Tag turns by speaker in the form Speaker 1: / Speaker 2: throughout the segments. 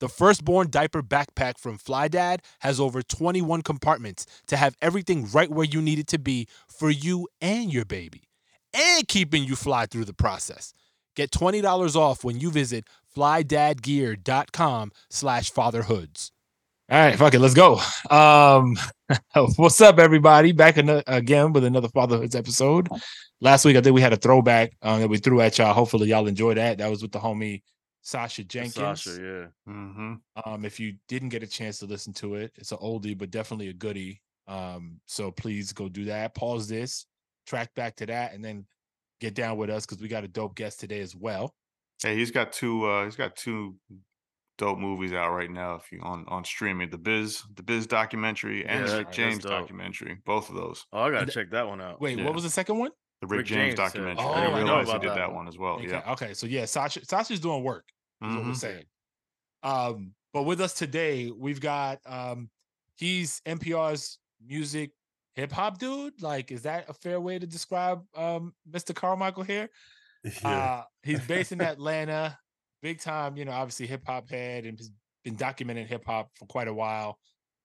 Speaker 1: The firstborn diaper backpack from Fly Dad has over 21 compartments to have everything right where you need it to be for you and your baby, and keeping you fly through the process. Get $20 off when you visit flydadgear.com slash fatherhoods. All right, fuck it, let's go. Um, what's up, everybody? Back in, again with another Fatherhoods episode. Last week, I think we had a throwback um, that we threw at y'all. Hopefully, y'all enjoyed that. That was with the homie Sasha Jenkins.
Speaker 2: Sasha, yeah.
Speaker 3: Mm-hmm.
Speaker 1: Um, if you didn't get a chance to listen to it, it's an oldie, but definitely a goodie. Um, so please go do that. Pause this, track back to that, and then get down with us because we got a dope guest today as well.
Speaker 3: Hey, he's got two. Uh, he's got two dope movies out right now. If you on on streaming, the Biz, the Biz documentary, and
Speaker 2: Yeah,
Speaker 3: the Rick James documentary. Both of those.
Speaker 2: Oh, I gotta
Speaker 1: And-
Speaker 2: check that one out.
Speaker 1: Wait,
Speaker 3: Yeah.
Speaker 1: what was the second one?
Speaker 3: The Rick,
Speaker 2: Rick
Speaker 3: James,
Speaker 2: James,
Speaker 3: documentary.
Speaker 1: Oh,
Speaker 3: I didn't
Speaker 1: I
Speaker 3: realize he did
Speaker 2: that
Speaker 3: that
Speaker 2: one.
Speaker 3: one as well.
Speaker 1: Okay,
Speaker 3: Yeah.
Speaker 1: Okay, so yeah, Sasha Sasha's doing work. Is what we're
Speaker 3: Mhm.
Speaker 1: saying. Um, but with us today, we've got um, he's NPR's music hip hop dude. Like, is that a fair way to describe um Mr. Carmichael here? Uh, he's based in Atlanta, big time, you know, obviously hip hop head and has been documenting hip hop for quite a while.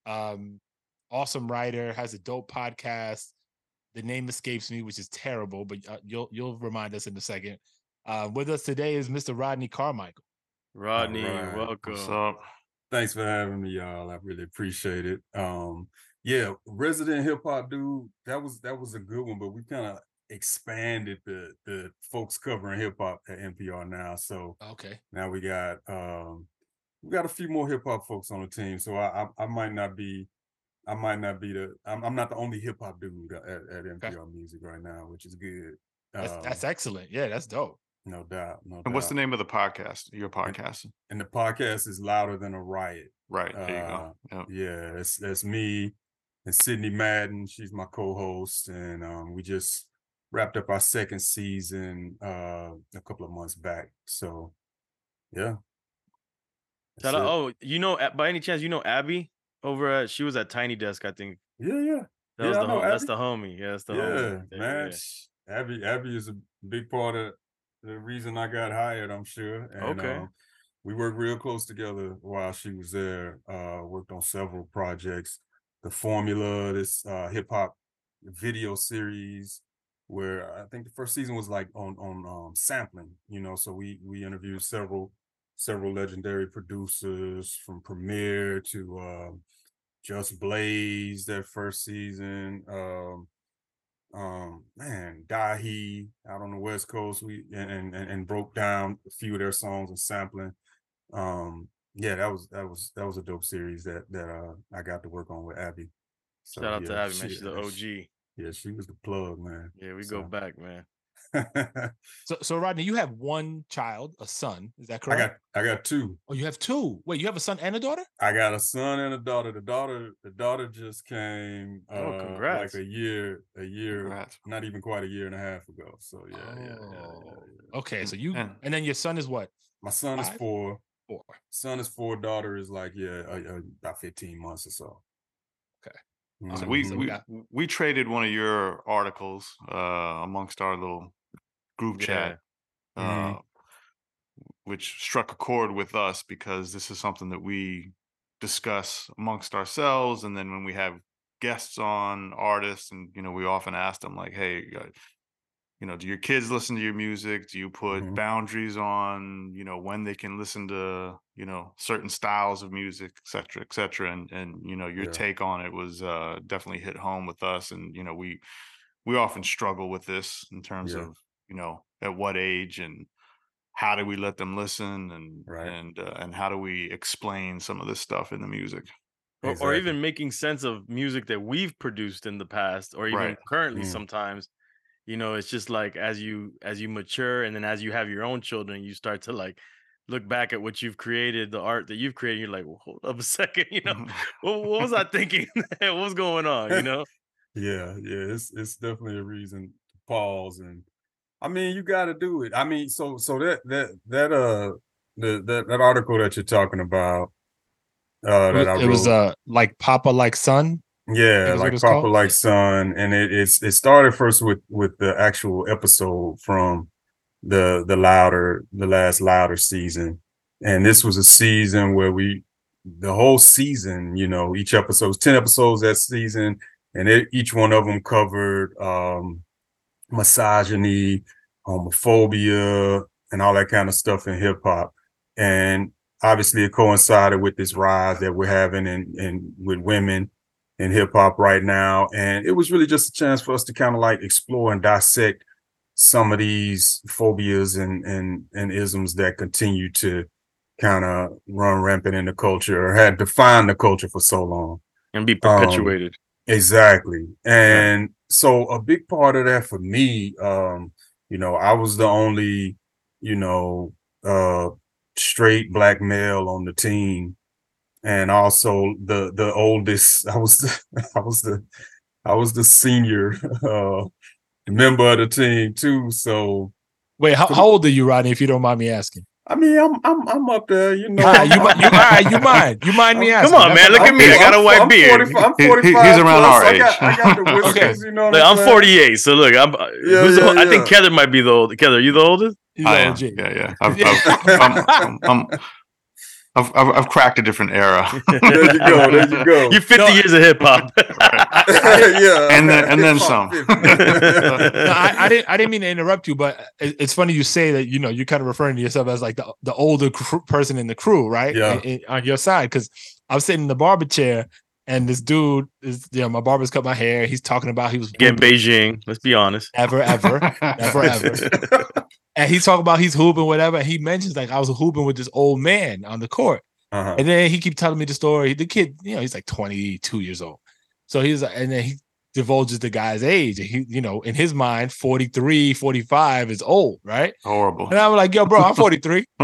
Speaker 1: Um, awesome writer, has a dope podcast. The name escapes me, which is terrible, but uh, you'll you'll remind us in a second. Uh, with us today is Mr. Rodney Carmichael.
Speaker 2: Rodney,
Speaker 4: Alright,
Speaker 2: welcome.
Speaker 3: What's up?
Speaker 4: Thanks for having me, y'all. I really appreciate it. Um, yeah, resident hip hop dude. That was that was a good one, but we kind of expanded the the folks covering hip hop at NPR now. So
Speaker 1: Okay.
Speaker 4: now we got um we got a few more hip hop folks on the team. So I I, I might not be I might not be the I'm, I'm not the only hip hop dude at, at NPR Music right now, which is good.
Speaker 1: That's
Speaker 4: Um,
Speaker 1: that's excellent. Yeah, that's dope.
Speaker 4: No doubt. No
Speaker 3: And what's the name of the podcast? Your podcast,
Speaker 4: And the podcast is louder than a riot.
Speaker 3: right? There you
Speaker 4: Uh,
Speaker 3: go. Yep.
Speaker 4: Yeah, it's that's me and Sidney Madden. She's my co-host, and um, we just wrapped up our second season uh, a couple of months back. So, yeah.
Speaker 2: Shout out. Oh, you know, by any chance, you know Abby over at? She was at Tiny Desk, I think.
Speaker 4: yeah, yeah,
Speaker 2: That
Speaker 4: Yeah,
Speaker 2: was the
Speaker 4: know
Speaker 2: that's the homie. Yeah, that's the
Speaker 4: yeah,
Speaker 2: homie. Yeah,
Speaker 4: man.
Speaker 2: yeah.
Speaker 4: Abby, Abby is a big part of the reason I got hired. I'm sure. And,
Speaker 2: Okay.
Speaker 4: um, we worked real close together while she was there. Uh, worked on several projects. The Formula, this uh, hip hop video series, where I think the first season was like on on um, sampling. You know, so we we interviewed several several legendary producers from Premier to um, Just Blaze that first season. Um, um man dahi out on the west coast we and, and and broke down a few of their songs and sampling um yeah that was that was that was a dope series that that uh i got to work on with abby so,
Speaker 2: Shout out to
Speaker 4: yeah,
Speaker 2: Abby, man.
Speaker 4: she-
Speaker 2: She's the OG.
Speaker 4: yeah she was the plug man
Speaker 2: Yeah, we go back, man.
Speaker 1: So so Rodney, you have one child, a son. Is that correct?
Speaker 4: i got i got two
Speaker 1: oh, you have two. Wait, you have a son and a daughter?
Speaker 4: i got a son and a daughter the daughter the daughter just came uh
Speaker 2: Oh, congrats.
Speaker 4: like a year a year
Speaker 3: Congrats.
Speaker 4: not even quite a year and a half ago so yeah yeah, yeah, yeah,
Speaker 1: Oh,
Speaker 4: yeah.
Speaker 1: Okay, so you
Speaker 3: And-
Speaker 1: and then your son is what?
Speaker 4: my son is four
Speaker 1: Four.
Speaker 4: son is four, daughter is like yeah, uh, uh, about fifteen months or so.
Speaker 1: Okay.
Speaker 3: So we we we traded one of your articles uh, amongst our little group
Speaker 2: Yeah.
Speaker 3: chat, uh,
Speaker 4: Mhm.
Speaker 3: which struck a chord with us because this is something that we discuss amongst ourselves, and then when we have guests on artists, and you know, we often ask them like, "Hey, uh, you know, do your kids listen to your music? Do you put
Speaker 4: Mhm.
Speaker 3: boundaries on, you know, when they can listen to, you know, certain styles of music, et cetera, et cetera? And and you know, your
Speaker 4: Yeah.
Speaker 3: take on it was uh definitely hit home with us. And, you know, we we often struggle with this in terms
Speaker 4: Yeah.
Speaker 3: of you know at what age and how do we let them listen and
Speaker 4: Right.
Speaker 3: and uh, and how do we explain some of this stuff in the music
Speaker 2: or, or even making sense of music that we've produced in the past or even
Speaker 3: Right.
Speaker 2: currently
Speaker 4: Mm.
Speaker 2: sometimes you know it's just like as you as you mature and then as you have your own children you start to like look back at what you've created the art that you've created you're like well, hold up a second you know what, what was i thinking what was going on you know
Speaker 4: Yeah, yeah, it's it's definitely a reason to pause and I mean you gotta do it. I mean, so so that that that uh the that, that article that you're talking about uh
Speaker 1: It
Speaker 4: that I
Speaker 1: was,
Speaker 4: wrote,
Speaker 1: it was uh like Papa like son.
Speaker 4: Yeah, like Papa
Speaker 1: called?
Speaker 4: Like Son, and it, it's it started first with with the actual episode from the the louder the last louder season, and this was a season where we the whole season, you know, each episode was ten episodes that season, and it, each one of them covered um misogyny, homophobia, and all that kind of stuff in hip hop, and obviously it coincided with this rise that we're having in and with women in hip hop right now. And it was really just a chance for us to kind of like explore and dissect some of these phobias and and and isms that continue to kind of run rampant in the culture or had defined the culture for so long.
Speaker 2: and be
Speaker 4: Um,
Speaker 2: perpetuated
Speaker 4: Exactly. And so a big part of that for me, um, you know, I was the only, you know, uh straight black male on the team. And also the the oldest, I was the I was the I was the senior uh member of the team too. So
Speaker 1: Wait, how, how old are you, Rodney? If you don't mind me asking.
Speaker 4: I mean I'm I'm I'm up there, you know.
Speaker 1: All right, you, mi- you, all right, you mind? You mind me asking?
Speaker 2: Come on,
Speaker 1: That's
Speaker 2: man, look at
Speaker 1: I'm-
Speaker 2: me, I got a
Speaker 4: I'm-
Speaker 2: white
Speaker 4: I'm
Speaker 2: beard.
Speaker 4: 45 I'm
Speaker 3: He- he-
Speaker 4: 45
Speaker 3: he's around
Speaker 4: plus,
Speaker 3: our
Speaker 4: I got, I
Speaker 3: age.
Speaker 4: got the whiskers,
Speaker 1: Okay.
Speaker 4: you know what
Speaker 2: Look,
Speaker 4: I'm
Speaker 2: I'm 48, so look, I'm. uh,
Speaker 4: Yeah,
Speaker 2: who's the,
Speaker 4: yeah,
Speaker 2: I think
Speaker 4: yeah.
Speaker 2: Kether might be the old. Kether, you the oldest?
Speaker 1: He's
Speaker 3: I am. Yeah yeah I've, I've, I'm, I'm, I'm, I've, I've, I've cracked a different era
Speaker 4: There you go. There you go.
Speaker 2: You're 50
Speaker 1: No.
Speaker 2: years of hip hop.
Speaker 4: yeah,
Speaker 3: And then- and then some.
Speaker 1: No, I, I didn't. I didn't mean to interrupt you, but it, it's funny you say that. You know, you're kind of referring to yourself as like the, the older cr- person in the crew, right?
Speaker 4: Yeah.
Speaker 1: In- in- on your side, because I was sitting in the barber chair, and this dude is, you know, my barber's cut my hair. He's talking about he was
Speaker 2: Again, Beijing. Let's be honest.
Speaker 1: ever, ever, never, ever. And he's talking about he's hooping, whatever. And he mentions like I was hooping with this old man on the court.
Speaker 4: Uh-huh.
Speaker 1: And then he keep telling me the story. The kid, you know, he's like 22 years old. So he's and then he divulges the guy's age. He, you know, in his mind, 43, 45 is old, right?
Speaker 3: horrible
Speaker 1: And I'm like, yo, bro, I'm 43.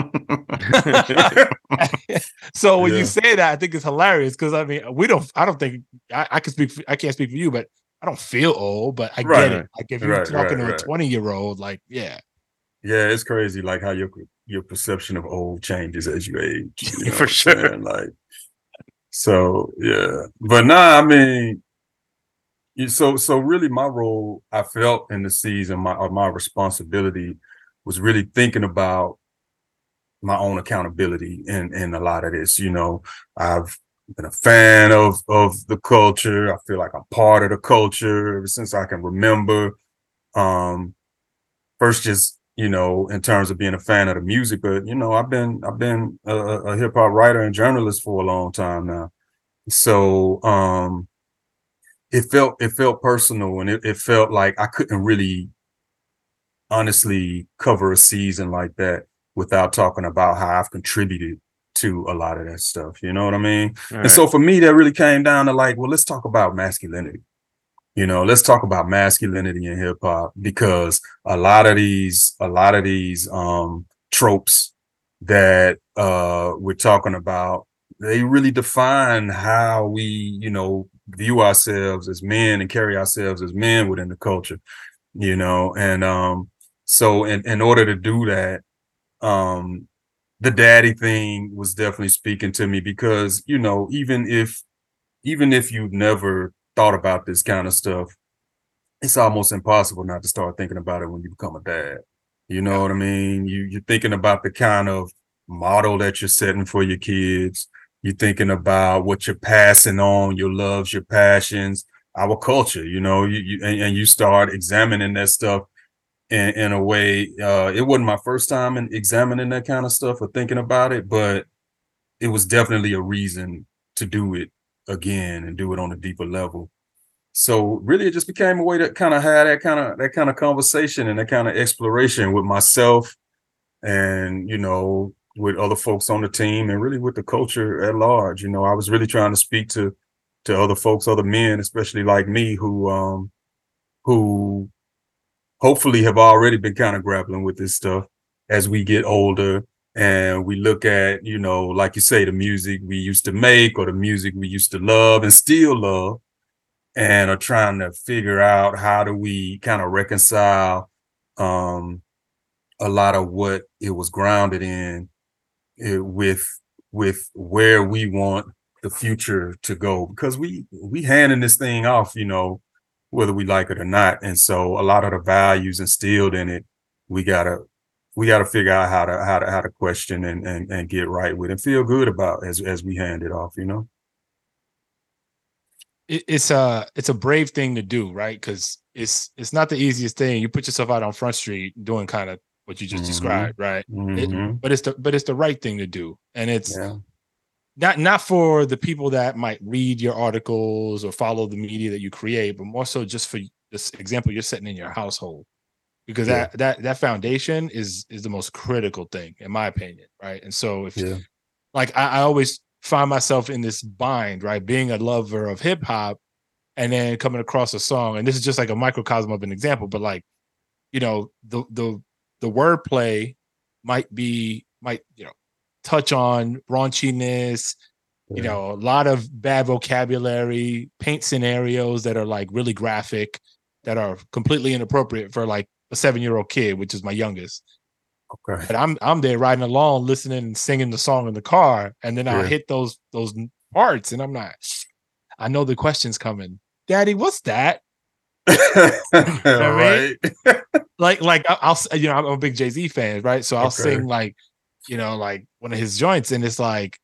Speaker 1: so when
Speaker 4: Yeah.
Speaker 1: you say that, I think it's hilarious because I mean, we don't, I don't think I, I can speak, for, I can't speak for you, but I don't feel old, but I
Speaker 4: Right.
Speaker 1: get it. Like if you're
Speaker 4: Right,
Speaker 1: talking
Speaker 4: right,
Speaker 1: to a 20 year old, like, yeah,
Speaker 4: Yeah, it's crazy, like how your your perception of old changes as you age. you know
Speaker 2: For sure.
Speaker 4: Like, so yeah, but nah, I mean, you, so so really, my role I felt in the season, my my responsibility was really thinking about my own accountability in in a lot of this. You know, I've been a fan of of the culture. I feel like I'm part of the culture ever since I can remember. Um, first, just you know, in terms of being a fan of the music, but you know, I've been I've been a, a hip hop writer and journalist for a long time now. So um, it felt it felt personal, and it, it felt like I couldn't really honestly cover a season like that without talking about how I've contributed to a lot of that stuff. You know what I mean? And so for me, that really came down to like, well, let's talk about masculinity. You know, let's talk about masculinity in hip hop because a lot of these, a lot of these um tropes that uh we're talking about, they really define how we, you know, view ourselves as men and carry ourselves as men within the culture, you know. And um, so in, in order to do that, um, the daddy thing was definitely speaking to me because, you know, even if even if you've never thought about this kind of stuff, it's almost impossible not to start thinking about it when you become a dad. You know what I mean? You you're thinking about the kind of model that you're setting for your kids. You're thinking about what you're passing on, your loves, your passions, our culture. You know, you, you and, and you start examining that stuff in, in a way. Uh, it wasn't my first time in examining that kind of stuff or thinking about it, but it was definitely a reason to do it again and do it on a deeper level. so really it just became a way to kind of have that kind of that kind of conversation and that kind of exploration with myself and you know with other folks on the team and really with the culture at large you know i was really trying to speak to to other folks other men especially like me who um who hopefully have already been kind of grappling with this stuff as we get older and we look at you know like you say the music we used to make or the music we used to love and still love and are trying to figure out how do we kind of reconcile um a lot of what it was grounded in eh, with with where we want the future to go. Because we we handing this thing off you know whether we like it or not. And so a lot of the values instilled in it we gotta we gotta figure out how to how to how to question and and, and get right with and feel good about as as we hand it off you know
Speaker 1: it's a it's a brave thing to do, right? Because it's it's not the easiest thing. You put yourself out on Front Street doing kind of what you just
Speaker 4: Mhm.
Speaker 1: described, right? It-
Speaker 4: Mhm.
Speaker 1: but it's the but it's the right thing to do, and it's
Speaker 4: yeah
Speaker 1: not not for the people that might read your articles or follow the media that you create, but more so just for this example you're setting in your household, because
Speaker 4: Yeah.
Speaker 1: that that that foundation is is the most critical thing in my opinion, right? And so if
Speaker 4: yeah
Speaker 1: like I, I always find myself in this bind, right? Being a lover of hip hop and then coming across a song, and this is just like a microcosm of an example, but like, you know, the the the wordplay might be might, you know, touch on raunchiness, you know, a lot of bad vocabulary, paint scenarios that are like really graphic, that are completely inappropriate for like a seven-year-old kid, which is my youngest
Speaker 4: okay
Speaker 1: but I'm I'm there riding along, listening and singing the song in the car, and then I hit those those parts, and I'm not. I know the question's coming, Daddy. What's that?
Speaker 4: right
Speaker 1: Like like I- I'll s- you know I'm a big Jay Z fan, right? So I'll
Speaker 4: Okay.
Speaker 1: sing like you know like one of his joints, and it's like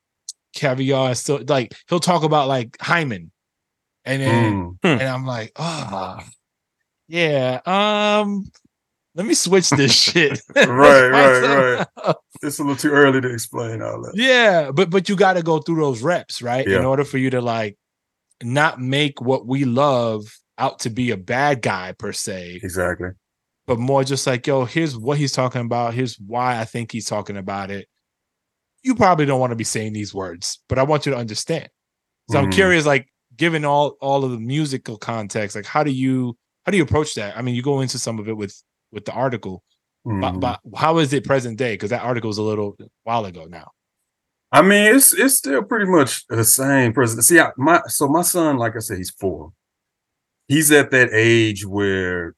Speaker 1: caviar is still like he'll talk about like hymen, and then
Speaker 4: Mm.
Speaker 1: and I'm like, oh yeah, um. Let me switch this shit.
Speaker 4: Right, right, right. it's a little too early to explain all that
Speaker 1: Yeah, but but you got to go through those reps, right? In order for you to like not make what we love out to be a bad guy per se,
Speaker 4: exactly
Speaker 1: but more just like, yo, here's what he's talking about. Here's why I think he's talking about it. You probably don't want to be saying these words, but I want you to understand. So I'm
Speaker 4: Mhm.
Speaker 1: curious, like, given all all of the musical context, like, how do you how do you approach that? I mean, you go into some of it with with the article, but,
Speaker 4: Mhm.
Speaker 1: but how is it present day? Because that article is a little while ago now.
Speaker 4: I mean, it's it's still pretty much the same person. See, I, my so my son, like I said, he's four. He's at that age where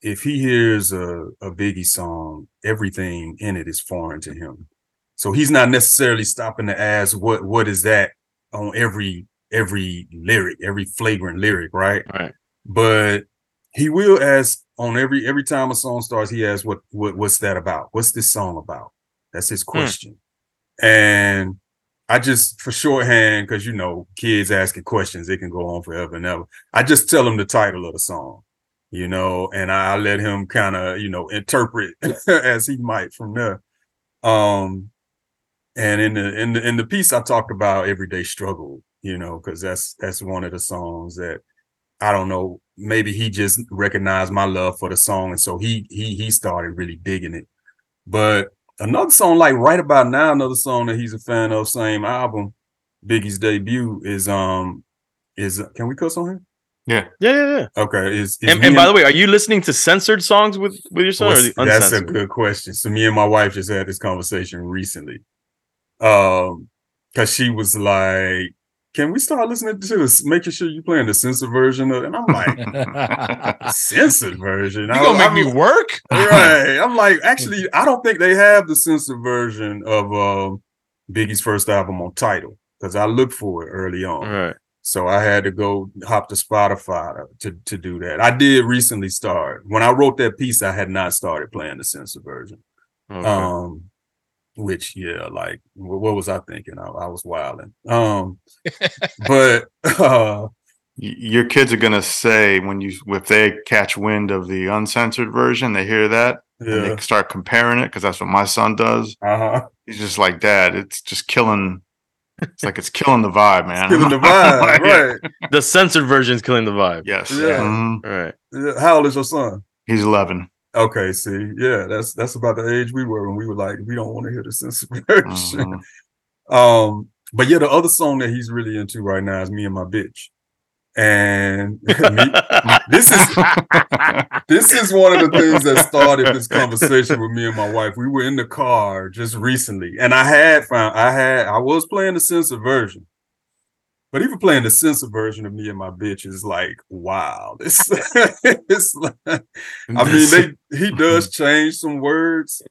Speaker 4: if he hears a, a Biggie song, everything in it is foreign to him. So he's not necessarily stopping to ask what what is that on every every lyric, every flagrant lyric, right?
Speaker 2: Right.
Speaker 4: But he will ask on every every time a song starts, he asks what what what's that about? What's this song about? That's his question. And I just for shorthand, because you know, kids asking questions, it can go on forever and ever. I just tell him the title of the song, you know, and I, I let him kind of, you know, interpret as he might from there. Um, and in the in the in the piece, I talked about everyday struggle, you know, because that's that's one of the songs that I don't know. Maybe he just recognized my love for the song, and so he he he started really digging it. But another song, like right about now, another song that he's a fan of, same album, Biggie's debut is um is can we cuss on him?
Speaker 2: Yeah, yeah, yeah.
Speaker 4: Okay, is, is
Speaker 2: And, and by the way, are you listening to censored songs with with your son or
Speaker 4: that's a good question. So me and my wife just had this conversation recently. Um, because she was like, "Can we start listening to this? Making sure you playing the censored version of?" it?" And I'm like, "Censored version?
Speaker 1: You gonna make me
Speaker 4: I'm-
Speaker 1: work?
Speaker 4: right?" I'm like, "Actually, I don't think they have the censored version of um Biggie's first album on title because I looked for it early on."
Speaker 2: Right.
Speaker 4: So I had to go hop to Spotify to, to, to do that. I did recently start. When I wrote that piece, I had not started playing the censored version.
Speaker 2: Okay.
Speaker 4: Um, which yeah, like what, what was I thinking? I, I was wilding. Um, but uh,
Speaker 3: Your kids are gonna say when you if they catch wind of the uncensored version, they hear that and they start comparing it because that's what my son does.
Speaker 4: uh huh,
Speaker 3: He's just like, Dad, it's just killing It's like it's killing the vibe, man.
Speaker 4: Killing the vibe, right?
Speaker 2: The censored version is killing the vibe.
Speaker 3: Yes.
Speaker 4: Yeah.
Speaker 3: Mhm.
Speaker 2: All right.
Speaker 4: How old is your son?
Speaker 3: He's 11.
Speaker 4: Okay, see, yeah, that's that's about the age we were when we were like, we don't want to hear the censored version.
Speaker 3: Mhm.
Speaker 4: Um, but yeah, the other song that he's really into right now is "Me and My Bitch," and me- this is this is one of the things that started this conversation with me and my wife. We were in the car just recently, and I had found I had I was playing the censored version, but even playing the censored version of "Me and My Bitch" is like wow. It's, it's like, I mean, they he does change some words,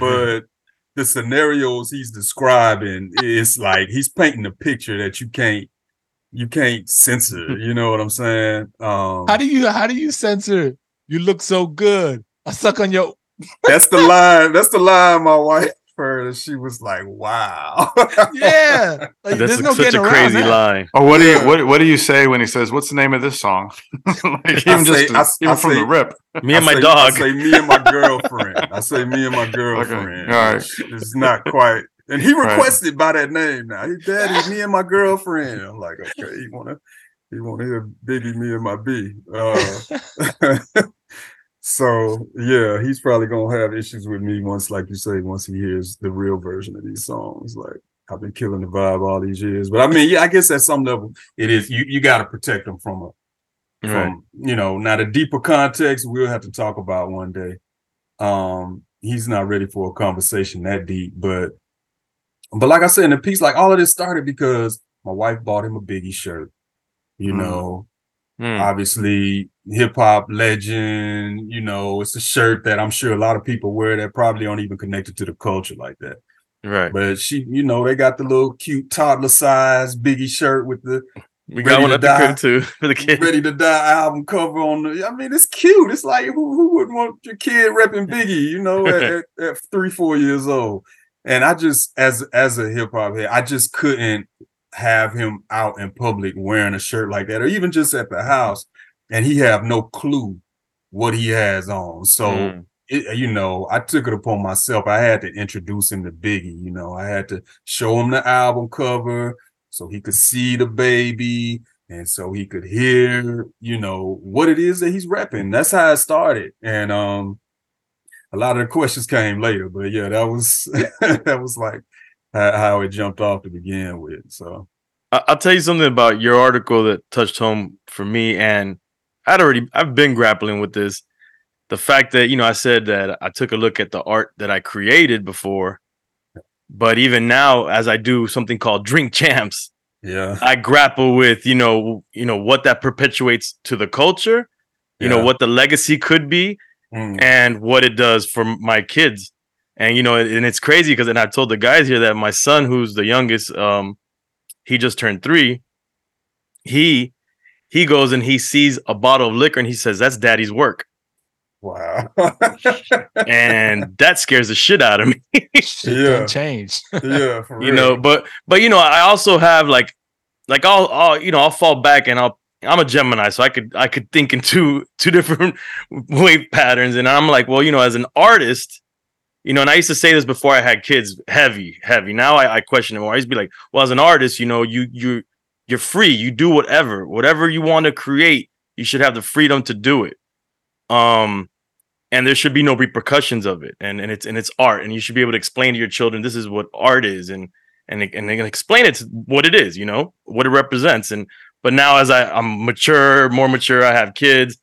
Speaker 4: but the scenarios he's describing is like he's painting a picture that you can't you can't censor. You know what I'm saying? Um,
Speaker 1: How do you how do you censor? You look so good. I suck on your.
Speaker 4: that's the line. That's the line my wife heard, and she was like, "Wow."
Speaker 1: Yeah, like,
Speaker 2: That's
Speaker 1: there's no
Speaker 2: such
Speaker 1: getting
Speaker 2: a crazy
Speaker 1: that.
Speaker 2: line.
Speaker 3: Or what do you what what do you say when he says, "What's the name of this song?" like even
Speaker 4: say-
Speaker 3: just
Speaker 4: I s-
Speaker 3: even
Speaker 4: I
Speaker 3: from
Speaker 4: say-
Speaker 3: the rip.
Speaker 2: Me and
Speaker 4: I
Speaker 2: my
Speaker 4: say-
Speaker 2: dog.
Speaker 4: I say me and my girlfriend. I say me and my girlfriend.
Speaker 3: all right.
Speaker 4: which is not quite. And he
Speaker 3: Right.
Speaker 4: requested by that name now. He daddy, me and my girlfriend. I'm like, okay, he wanna he wanna hear Biggie, me and my B. Uh, so yeah, he's probably gonna have issues with me once, like you say, once he hears the real version of these songs. Like I've been killing the vibe all these years. But I mean, yeah, I guess at some level it is you you gotta protect them from a
Speaker 2: Right.
Speaker 4: from you know now the deeper context we'll have to talk about one day um he's not ready for a conversation that deep but but like i said in the piece like all of this started because my wife bought him a biggie shirt you
Speaker 3: Mm.
Speaker 4: know
Speaker 2: Hmm.
Speaker 4: obviously hip-hop legend you know it's a shirt that i'm sure a lot of people wear that probably aren't even connected to the culture like that
Speaker 2: Right.
Speaker 4: but she you know they got the little cute toddler size biggie shirt with the
Speaker 2: We
Speaker 4: ready
Speaker 2: got one
Speaker 4: to
Speaker 2: at
Speaker 4: die.
Speaker 2: too for the kid.
Speaker 4: Ready to Die album cover on the. I mean, it's cute. It's like who, who wouldn't want your kid repping Biggie? You know, at, at, at three, four years old. And I just, as as a hip hop head, I just couldn't have him out in public wearing a shirt like that, or even just at the house, and he have no clue what he has on. So.
Speaker 2: Mm.
Speaker 4: It, you know, I took it upon myself. I had to introduce him to Biggie. You know, I had to show him the album cover so he could see the baby and so he could hear, you know, what it is that he's repping. That's how it started. And um a lot of the questions came later, but yeah, that was that was like how, it jumped off to begin with. So
Speaker 2: I'll tell you something about your article that touched home for me, and I'd already I've been grappling with this. The fact that you know I said that I took a look at the art that I created before, but even now, as I do something called Drink Champs,
Speaker 4: yeah.
Speaker 2: I grapple with you know you know what that perpetuates to the culture, you know what the legacy could be,
Speaker 4: Mm,
Speaker 2: and what it does for my kids. And you know, and it's crazy because and I told the guys here that my son, who's the youngest, um, he just turned three. He he goes and he sees a bottle of liquor and he says, That's daddy's work.
Speaker 4: wow.
Speaker 2: And that scares the shit out of me.
Speaker 1: Shit
Speaker 4: Yeah.
Speaker 1: done changed.
Speaker 4: yeah, for
Speaker 2: you know, but but you know, I also have like like I'll, I'll you know, I'll fall back and I'll I'm a Gemini, so I could I could think in two two different wave patterns. And I'm like, well, you know, as an artist, you know, and I used to say this before I had kids, heavy, heavy. Now I, I question it more. I used to be like, well, as an artist, you know, you you you're free. You do whatever, whatever you want to create. You should have the freedom to do it. Um, and there should be no repercussions of it. And and it's and it's art, and you should be able to explain to your children this is what art is, and and and they can explain it to what it is, you know, what it represents. And but now as I, I'm mature, more mature, I have kids.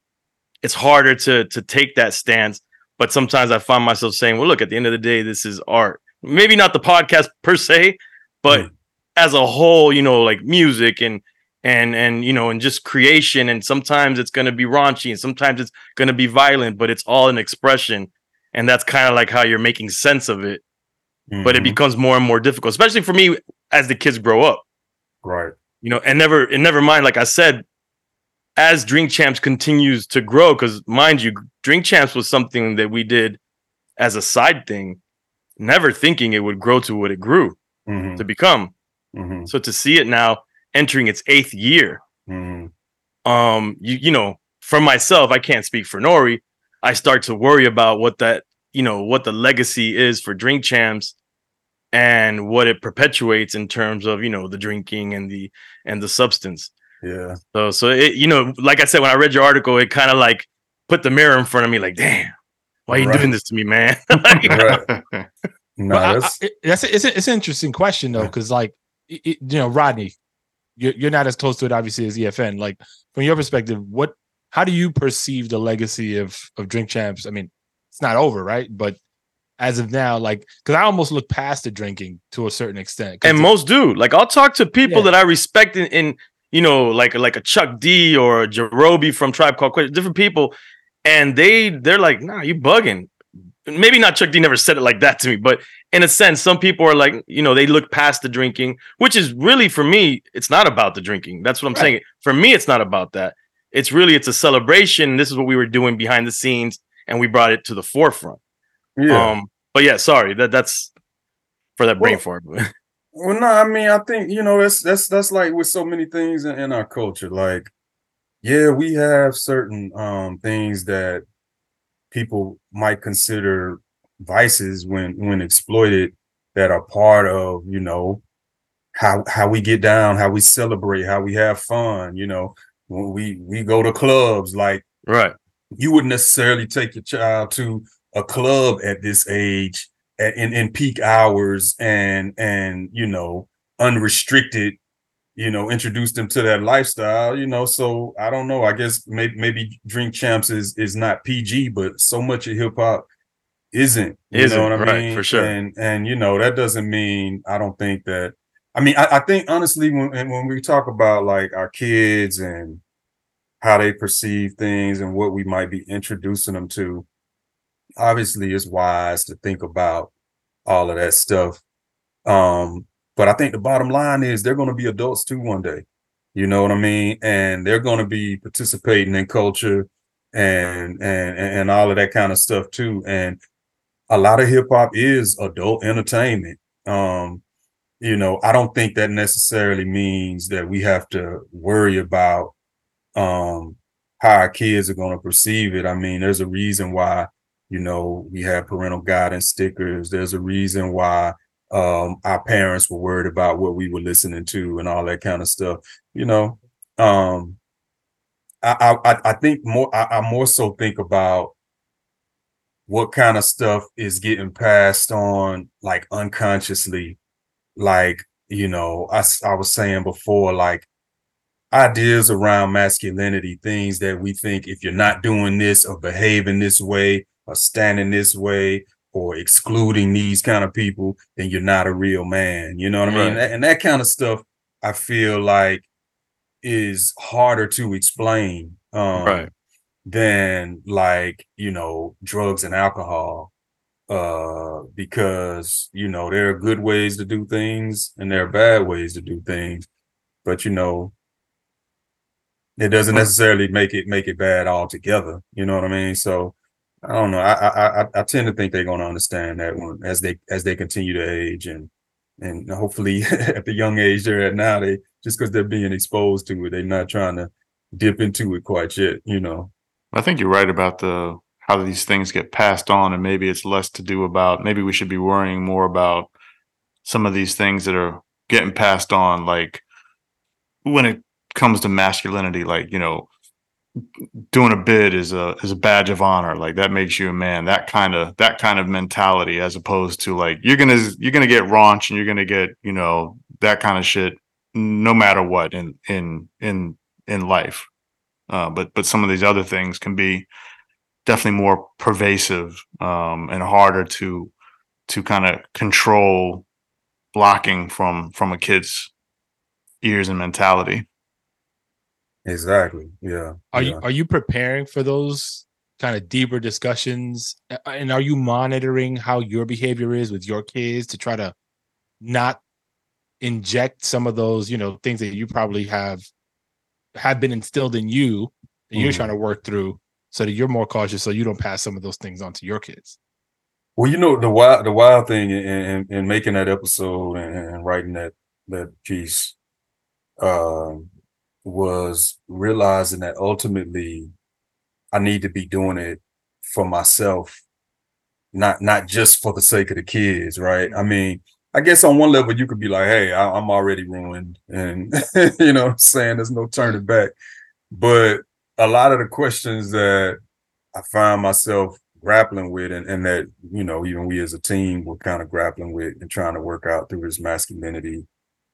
Speaker 2: It's harder to to take that stance. But sometimes I find myself saying, "Well, look, at the end of the day, this is art. Maybe not the podcast per se, but
Speaker 4: Mm.
Speaker 2: as a whole, you know, like music and and and you know, and just creation. And sometimes it's going to be raunchy, and sometimes it's going to be violent, but it's all an expression. And that's kind of like how you're making sense of it. But it
Speaker 4: Mhm.
Speaker 2: becomes more and more difficult, especially for me as the kids grow up
Speaker 4: right.
Speaker 2: you know, and never and never mind, like I said, as Drink Champs continues to grow, because mind you, Drink Champs was something that we did as a side thing, never thinking it would grow to what it grew
Speaker 4: Mhm,
Speaker 2: to become.
Speaker 4: mhm,
Speaker 2: So to see it now entering its eighth year,
Speaker 4: mhm.
Speaker 2: um, you you know, for myself, I can't speak for Nori. I start to worry about what that, you know, what the legacy is for Drink Champs and what it perpetuates in terms of you know the drinking and the and the substance.
Speaker 4: Yeah.
Speaker 2: So so it you know like I said when I read your article, it kind of like put the mirror in front of me, like damn, why are you
Speaker 4: Right.
Speaker 2: doing this to me, man?
Speaker 4: Right. No,
Speaker 1: But I-
Speaker 4: that's
Speaker 1: I, it- that's a, it's, a, it's an interesting question though, because like it, it- you know, Rodney, you're you're not as close to it obviously as EFN. Like from your perspective, what how do you perceive the legacy of of Drink Champs? I mean, it's not over, right? But as of now, like because I almost look past the drinking to a certain extent.
Speaker 2: and most do. Like I'll talk to people
Speaker 1: Yeah.
Speaker 2: that I respect in, in you know like like a Chuck D or a Jarobi from Tribe Called Quest, different people, and they they're like, nah, you bugging. Maybe not Chuck D never said it like that to me, but in a sense, some people are like, you know, they look past the drinking, which is really for me, it's not about the drinking. That's what I'm
Speaker 1: Right.
Speaker 2: saying. For me, it's not about that. It's really it's a celebration. This is what we were doing behind the scenes, and we brought it to the forefront.
Speaker 4: yeah.
Speaker 2: Um, but yeah, sorry that that's for that brain
Speaker 4: Well,
Speaker 2: fart.
Speaker 4: Well, no, I mean, I think you know that's that's that's like with so many things in, in our culture. Like, yeah, we have certain um things that people might consider vices when when exploited that are part of you know how how we get down, how we celebrate, how we have fun. You know, when we we go to clubs, like
Speaker 2: right.
Speaker 4: you wouldn't necessarily take your child to a club at this age in, in peak hours and and you know unrestricted you know introduce them to that lifestyle you know so i don't know i guess maybe maybe drink champs is is not pg but so much of hip-hop isn't you
Speaker 2: Isn't,
Speaker 4: know what i
Speaker 2: right,
Speaker 4: mean
Speaker 2: for sure.
Speaker 4: and and you know that doesn't mean i don't think that i mean i, I think honestly when when we talk about like our kids and how they perceive things and what we might be introducing them to obviously it's wise to think about all of that stuff um but i think the bottom line is they're going to be adults too one day you know what i mean? And they're going to be participating in culture and and and all of that kind of stuff too and a lot of hip hop is adult entertainment um you know i don't think that necessarily means that we have to worry about um how our kids are going to perceive it. I mean there's a reason why you know we have parental guidance stickers. There's a reason why um our parents were worried about what we were listening to and all that kind of stuff you know? Um i i I- think more I, I more so think about what kind of stuff is getting passed on like unconsciously. Like you know I, I was saying before like ideas around masculinity things that we think if you're not doing this or behaving this way or standing this way or excluding these kind of people then you're not a real man you know what i mean
Speaker 2: Right.
Speaker 4: and that kind of stuff i feel like is harder to explain um
Speaker 2: Right.
Speaker 4: than like you know drugs and alcohol uh because you know there are good ways to do things and there are bad ways to do things but you know it doesn't necessarily make it make it bad altogether you know what i mean so i don't know i i i, tend to think they're going to understand that one as they as they continue to age and and hopefully at the young age they're at now they just because they're being exposed to it they're not trying to dip into it quite yet you know
Speaker 3: I think you're right about the how these things get passed on, and maybe it's less to do about. Maybe we should be worrying more about some of these things that are getting passed on, like when it comes to masculinity, like you know, doing a bid is a is a badge of honor, like that makes you a man. That kind of that kind of mentality, as opposed to like you're gonna you're gonna get raunch and you're gonna get you know that kind of shit, no matter what in in in in life. Uh, but but some of these other things can be definitely more pervasive um, and harder to to kind of control blocking from from a kid's ears and mentality.
Speaker 4: Exactly yeah
Speaker 1: Are
Speaker 4: yeah.
Speaker 1: you are you preparing for those kind of deeper discussions? And are you monitoring how your behavior is with your kids to try to not inject some of those, you know, things that you probably have have been instilled in you that you're
Speaker 4: Mhm.
Speaker 1: trying to work through so that you're more cautious so you don't pass some of those things on to your kids.
Speaker 4: Well, you know the wild the wild thing in, in, in making that episode and, and writing that that piece um, was realizing that ultimately I need to be doing it for myself, not not just for the sake of the kids, right? I mean, I guess on one level you could be like, hey, I, I'm already ruined, and you know what I'm saying there's no turning back. But a lot of the questions that I find myself grappling with and, and that, you know, even we as a team were kind of grappling with and trying to work out through his masculinity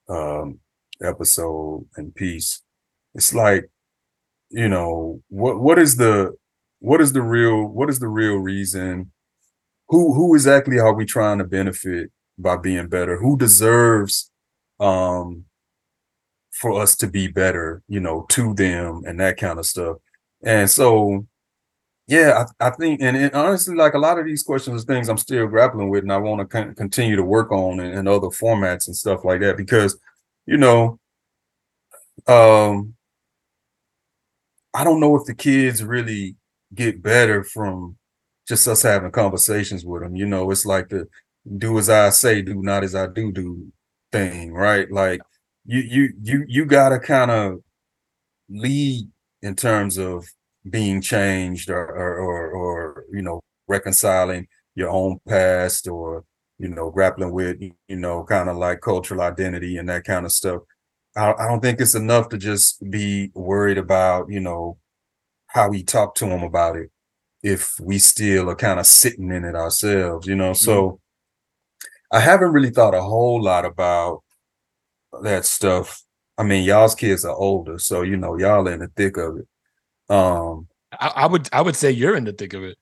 Speaker 4: um episode and piece. It's like, you know, what what is the what is the real what is the real reason? Who who exactly are we trying to benefit by being better? Who deserves um for us to be better, you know, to them and that kind of stuff. And so, yeah, I, I think, and, and, honestly, like a lot of these questions are things I'm still grappling with, and I want to con- continue to work on in, in, other formats and stuff like that because, you know, um, I don't know if the kids really get better from just us having conversations with them. You know, it's like the do as I say, do not as I do do thing, right? Like you you you you gotta kind of lead in terms of being changed or, or or or, you know reconciling your own past or you know grappling with you know kind of like cultural identity and that kind of stuff I, I don't think it's enough to just be worried about you know how we talk to them about it if we still are kind of sitting in it ourselves you know mm-hmm. so i haven't really thought a whole lot about that stuff. I mean, y'all's kids are older, so you know y'all are in the thick of it. Um,
Speaker 1: I, I would I would say you're in the thick of it.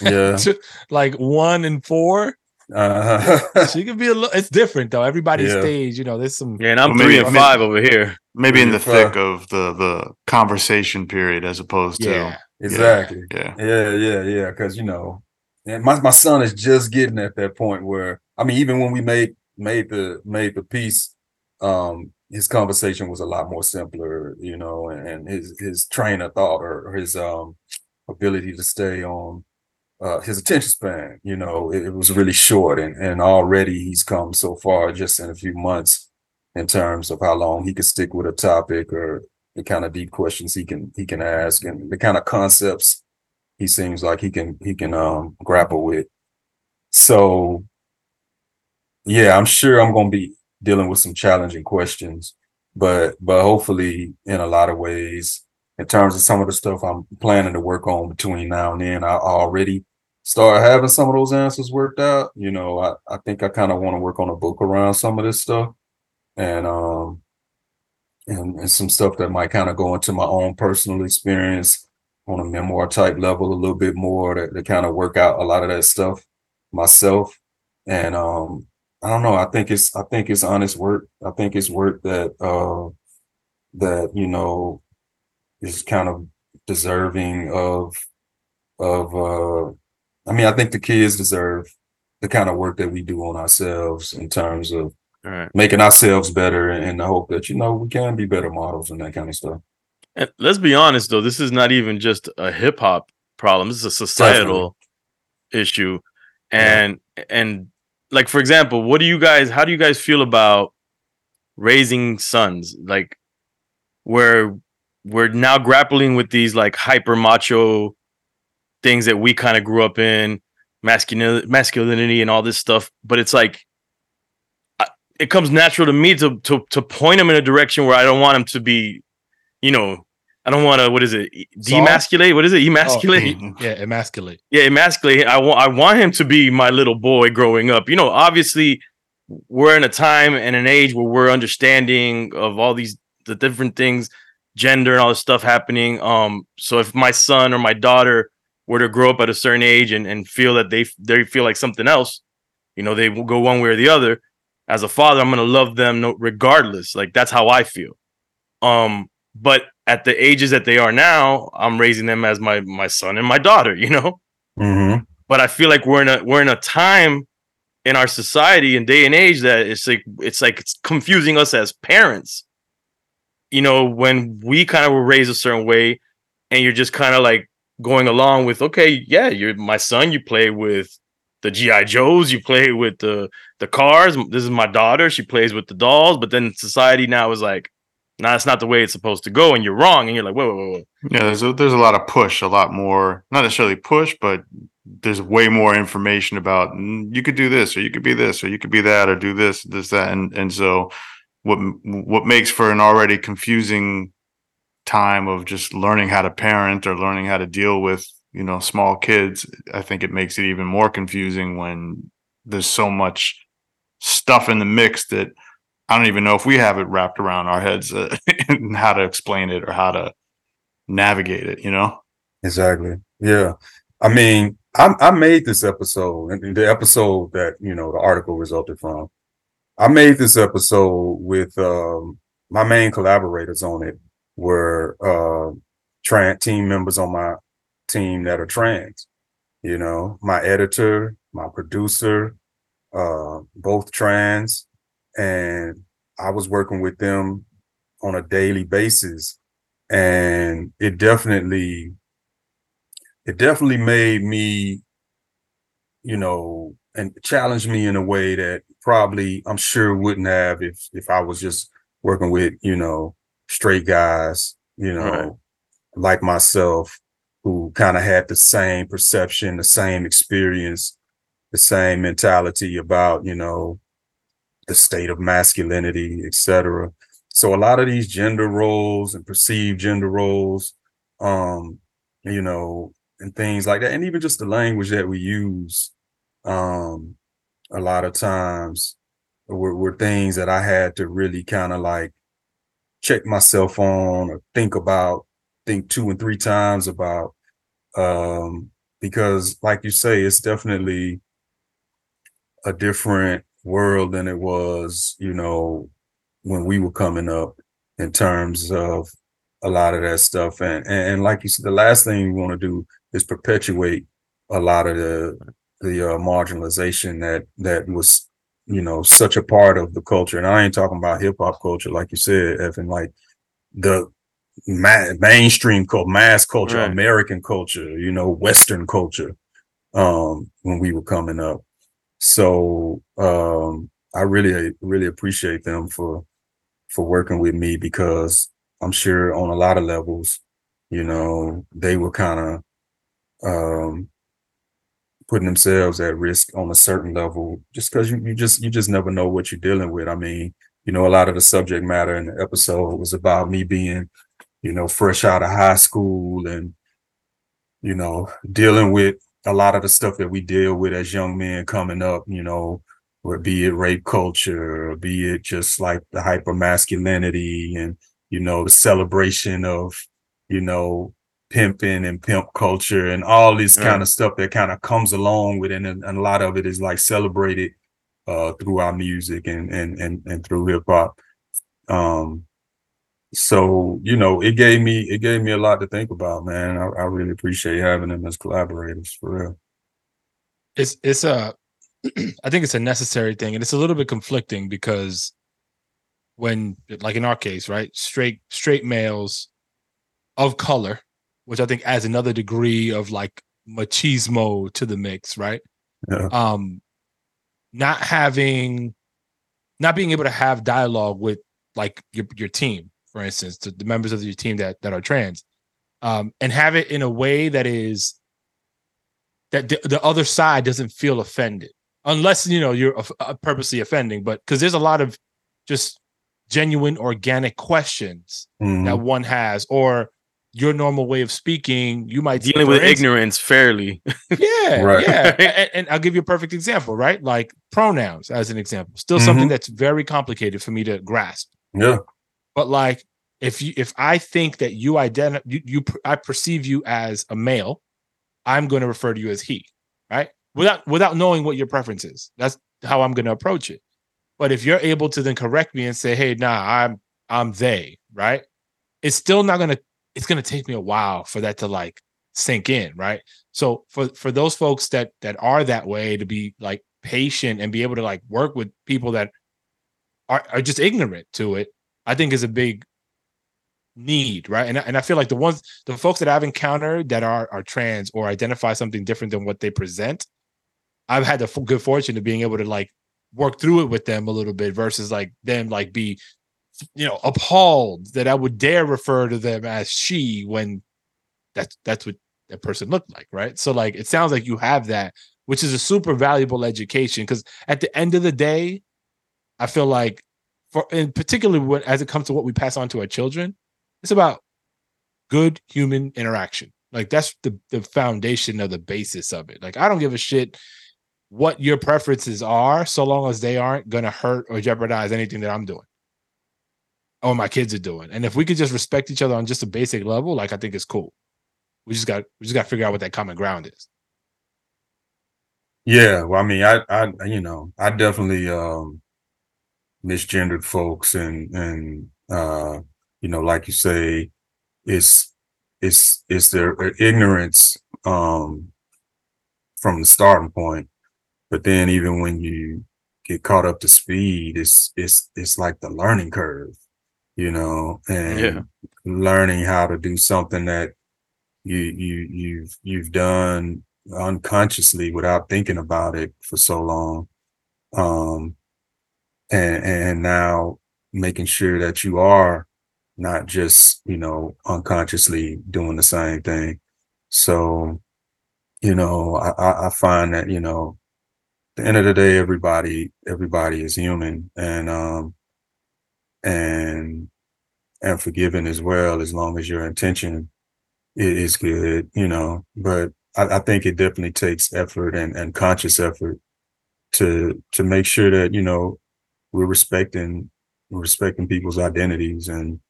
Speaker 4: Yeah,
Speaker 1: like one and four. Uh-huh. she could be a little. It's different though. Everybody's yeah. stage, you know. There's some.
Speaker 2: Yeah, and I'm well, three and five over here.
Speaker 3: Maybe in the thick of the the conversation period, as opposed to
Speaker 4: yeah, exactly. Yeah, yeah, yeah, yeah. Because you know, and my my son is just getting at that point where I mean, even when we made made the made the piece um, his conversation was a lot more simpler, you know, and his his train of thought or his um, ability to stay on uh, his attention span, you know, it, it, was really short, and and already he's come so far just in a few months in terms of how long he could stick with a topic or the kind of deep questions he can he can ask and the kind of concepts he seems like he can he can um, grapple with. So yeah, I'm sure I'm gonna be dealing with some challenging questions. But but hopefully, in a lot of ways, in terms of some of the stuff I'm planning to work on between now and then, I already start having some of those answers worked out. You know, I, I think I kind of want to work on a book around some of this stuff. And um and, and some stuff that might kind of go into my own personal experience on a memoir type level a little bit more to, to kind of work out a lot of that stuff myself. And um I don't know. I think it's I think it's honest work. I think it's work that uh that you know is kind of deserving of of uh I mean I think the kids deserve the kind of work that we do on ourselves in terms of right. making ourselves better and the hope that you know we can be better models and that kind of stuff.
Speaker 2: And let's be honest though, this is not even just a hip hop problem. This is a societal Definitely. issue. And yeah. and like for example, what do you guys how do you guys feel about raising sons? Like where we're now grappling with these like hyper macho things that we kind of grew up in, masculinity, masculinity and all this stuff, but it's like it comes natural to me to to to point them in a direction where I don't want them to be, you know, I don't want to. What is it? Demasculate. What is it? Oh, emasculate.
Speaker 1: Oh, yeah, emasculate.
Speaker 2: Yeah, emasculate. I want. I want him to be my little boy growing up. You know, obviously, we're in a time and an age where we're understanding of all these the different things, gender and all this stuff happening. Um, so if my son or my daughter were to grow up at a certain age and, and feel that they they feel like something else, you know, they will go one way or the other. As a father, I'm gonna love them regardless. Like that's how I feel. Um, but at the ages that they are now, I'm raising them as my my son and my daughter, you know.
Speaker 4: Mm-hmm.
Speaker 2: But I feel like we're in a we're in a time in our society and day and age that it's like it's like it's confusing us as parents. You know, when we kind of were raised a certain way, and you're just kind of like going along with, okay, yeah, you're my son. You play with the GI Joes. You play with the the cars. This is my daughter. She plays with the dolls. But then society now is like, now that's not the way it's supposed to go, and you're wrong, and you're like, whoa, whoa, whoa.
Speaker 3: Yeah, there's a, there's a lot of push, a lot more, not necessarily push, but there's way more information about "Mm, you could do this or you could be this or you could be that or do this this that and and so what what makes for an already confusing time of just learning how to parent or learning how to deal with you know small kids i think it makes it even more confusing when there's so much stuff in the mix that i don't even know if we have it wrapped around our heads uh, and how to explain it or how to navigate it you know
Speaker 4: Exactly. Yeah. I mean, I, I made this episode, and the episode that you know the article resulted from. I made this episode with um, my main collaborators on it were uh, trans team members on my team that are trans. You know, my editor, my producer, uh, both trans, and I was working with them on a daily basis, and it definitely it definitely made me, you know, and challenged me in a way that probably I'm sure wouldn't have if if I was just working with, you know, straight guys, you know,
Speaker 2: Right.
Speaker 4: like myself, who kind of had the same perception, the same experience, the same mentality about, you know, the state of masculinity, etc. So a lot of these gender roles and perceived gender roles, um, you know, and things like that, and even just the language that we use, um, a lot of times were, were things that I had to really kind of like check myself on or think about, think two and three times about, um, because like you say, it's definitely a different world than it was, you know, when we were coming up in terms of a lot of that stuff. And and, and like you said, the last thing you want to do is perpetuate a lot of the the uh, marginalization that that was, you know, such a part of the culture. And I ain't talking about hip hop culture, like you said, Evan, like the ma- mainstream called mass culture,
Speaker 2: Right.
Speaker 4: American culture, you know, Western culture. Um, when we were coming up, so um, I really, really appreciate them for for working with me because I'm sure on a lot of levels, you know, they were kind of um, putting themselves at risk on a certain level just because you, you just you just never know what you're dealing with. I mean, you know, a lot of the subject matter in the episode was about me being, you know, fresh out of high school and you know, dealing with a lot of the stuff that we deal with as young men coming up, you know, or be it rape culture, or be it just like the hyper masculinity and, you know, the celebration of, you know, pimping and pimp culture and all this
Speaker 2: Right.
Speaker 4: kind of stuff that kind of comes along with it. And, and a lot of it is like celebrated uh through our music and and and, and through hip hop. Um so you know it gave me it gave me a lot to think about man i, I really appreciate having them as collaborators for real
Speaker 1: it's it's a I think it's a necessary thing and it's a little bit conflicting because when like in our case, right? Straight straight males of color, which I think adds another degree of like machismo to the mix, right?
Speaker 4: Yeah.
Speaker 1: Um not having not being able to have dialogue with like your your team, for instance, the, the members of your team that that are trans. Um and have it in a way that is that the, the other side doesn't feel offended unless you know you're uh, purposely offending but because there's a lot of just genuine organic questions
Speaker 4: Mhm.
Speaker 1: that one has or your normal way of speaking you might
Speaker 2: Dealing with ignorance fairly.
Speaker 1: yeah
Speaker 4: Right.
Speaker 1: yeah. And, and i'll give you a perfect example right? Like pronouns as an example. Still something
Speaker 4: Mhm.
Speaker 1: that's very complicated for me to grasp.
Speaker 4: Yeah.
Speaker 1: But like if you if i think that you identify you, you i perceive you as a male i'm going to refer to you as he right? Without without knowing what your preference is. That's how i'm going to approach it. But if you're able to then correct me and say hey nah i'm i'm they right? It's still not going to it's going to take me a while for that to like sink in right? So for for those folks that that are that way to be like patient and be able to like work with people that are, are just ignorant to it i think is a big need right? And, and i feel like the ones the folks that i've encountered that are are trans or identify something different than what they present i've had the f- good fortune of being able to like work through it with them a little bit versus like them like be you know appalled that i would dare refer to them as she when that's that's what that person looked like, right? So like it sounds like you have that, which is a super valuable education because at the end of the day, I feel like for in particularly when as it comes to what we pass on to our children, it's about good human interaction. Like that's the the foundation of the basis of it. Like I don't give a shit what your preferences are, so long as they aren't gonna hurt or jeopardize anything that I'm doing or my kids are doing. And if we could just respect each other on just a basic level, like I think it's cool. We just got we just got to figure out what that common ground is.
Speaker 4: Yeah, well, I mean, I, I, you know, I definitely um misgendered folks, and and uh, you know, like you say, it's it's it's their ignorance um from the starting point, but then even when you get caught up to speed, it's it's it's like the learning curve, you know, and
Speaker 2: Yeah.
Speaker 4: learning how to do something that you you you've you've done unconsciously without thinking about it for so long um and and now making sure that you are not just you know unconsciously doing the same thing so you know i i I find that you know at the end of the day everybody everybody is human and um and and forgiving as well as long as your intention is good you know? But I, I think it definitely takes effort and, and conscious effort to to make sure that you know we're respecting we're respecting people's identities and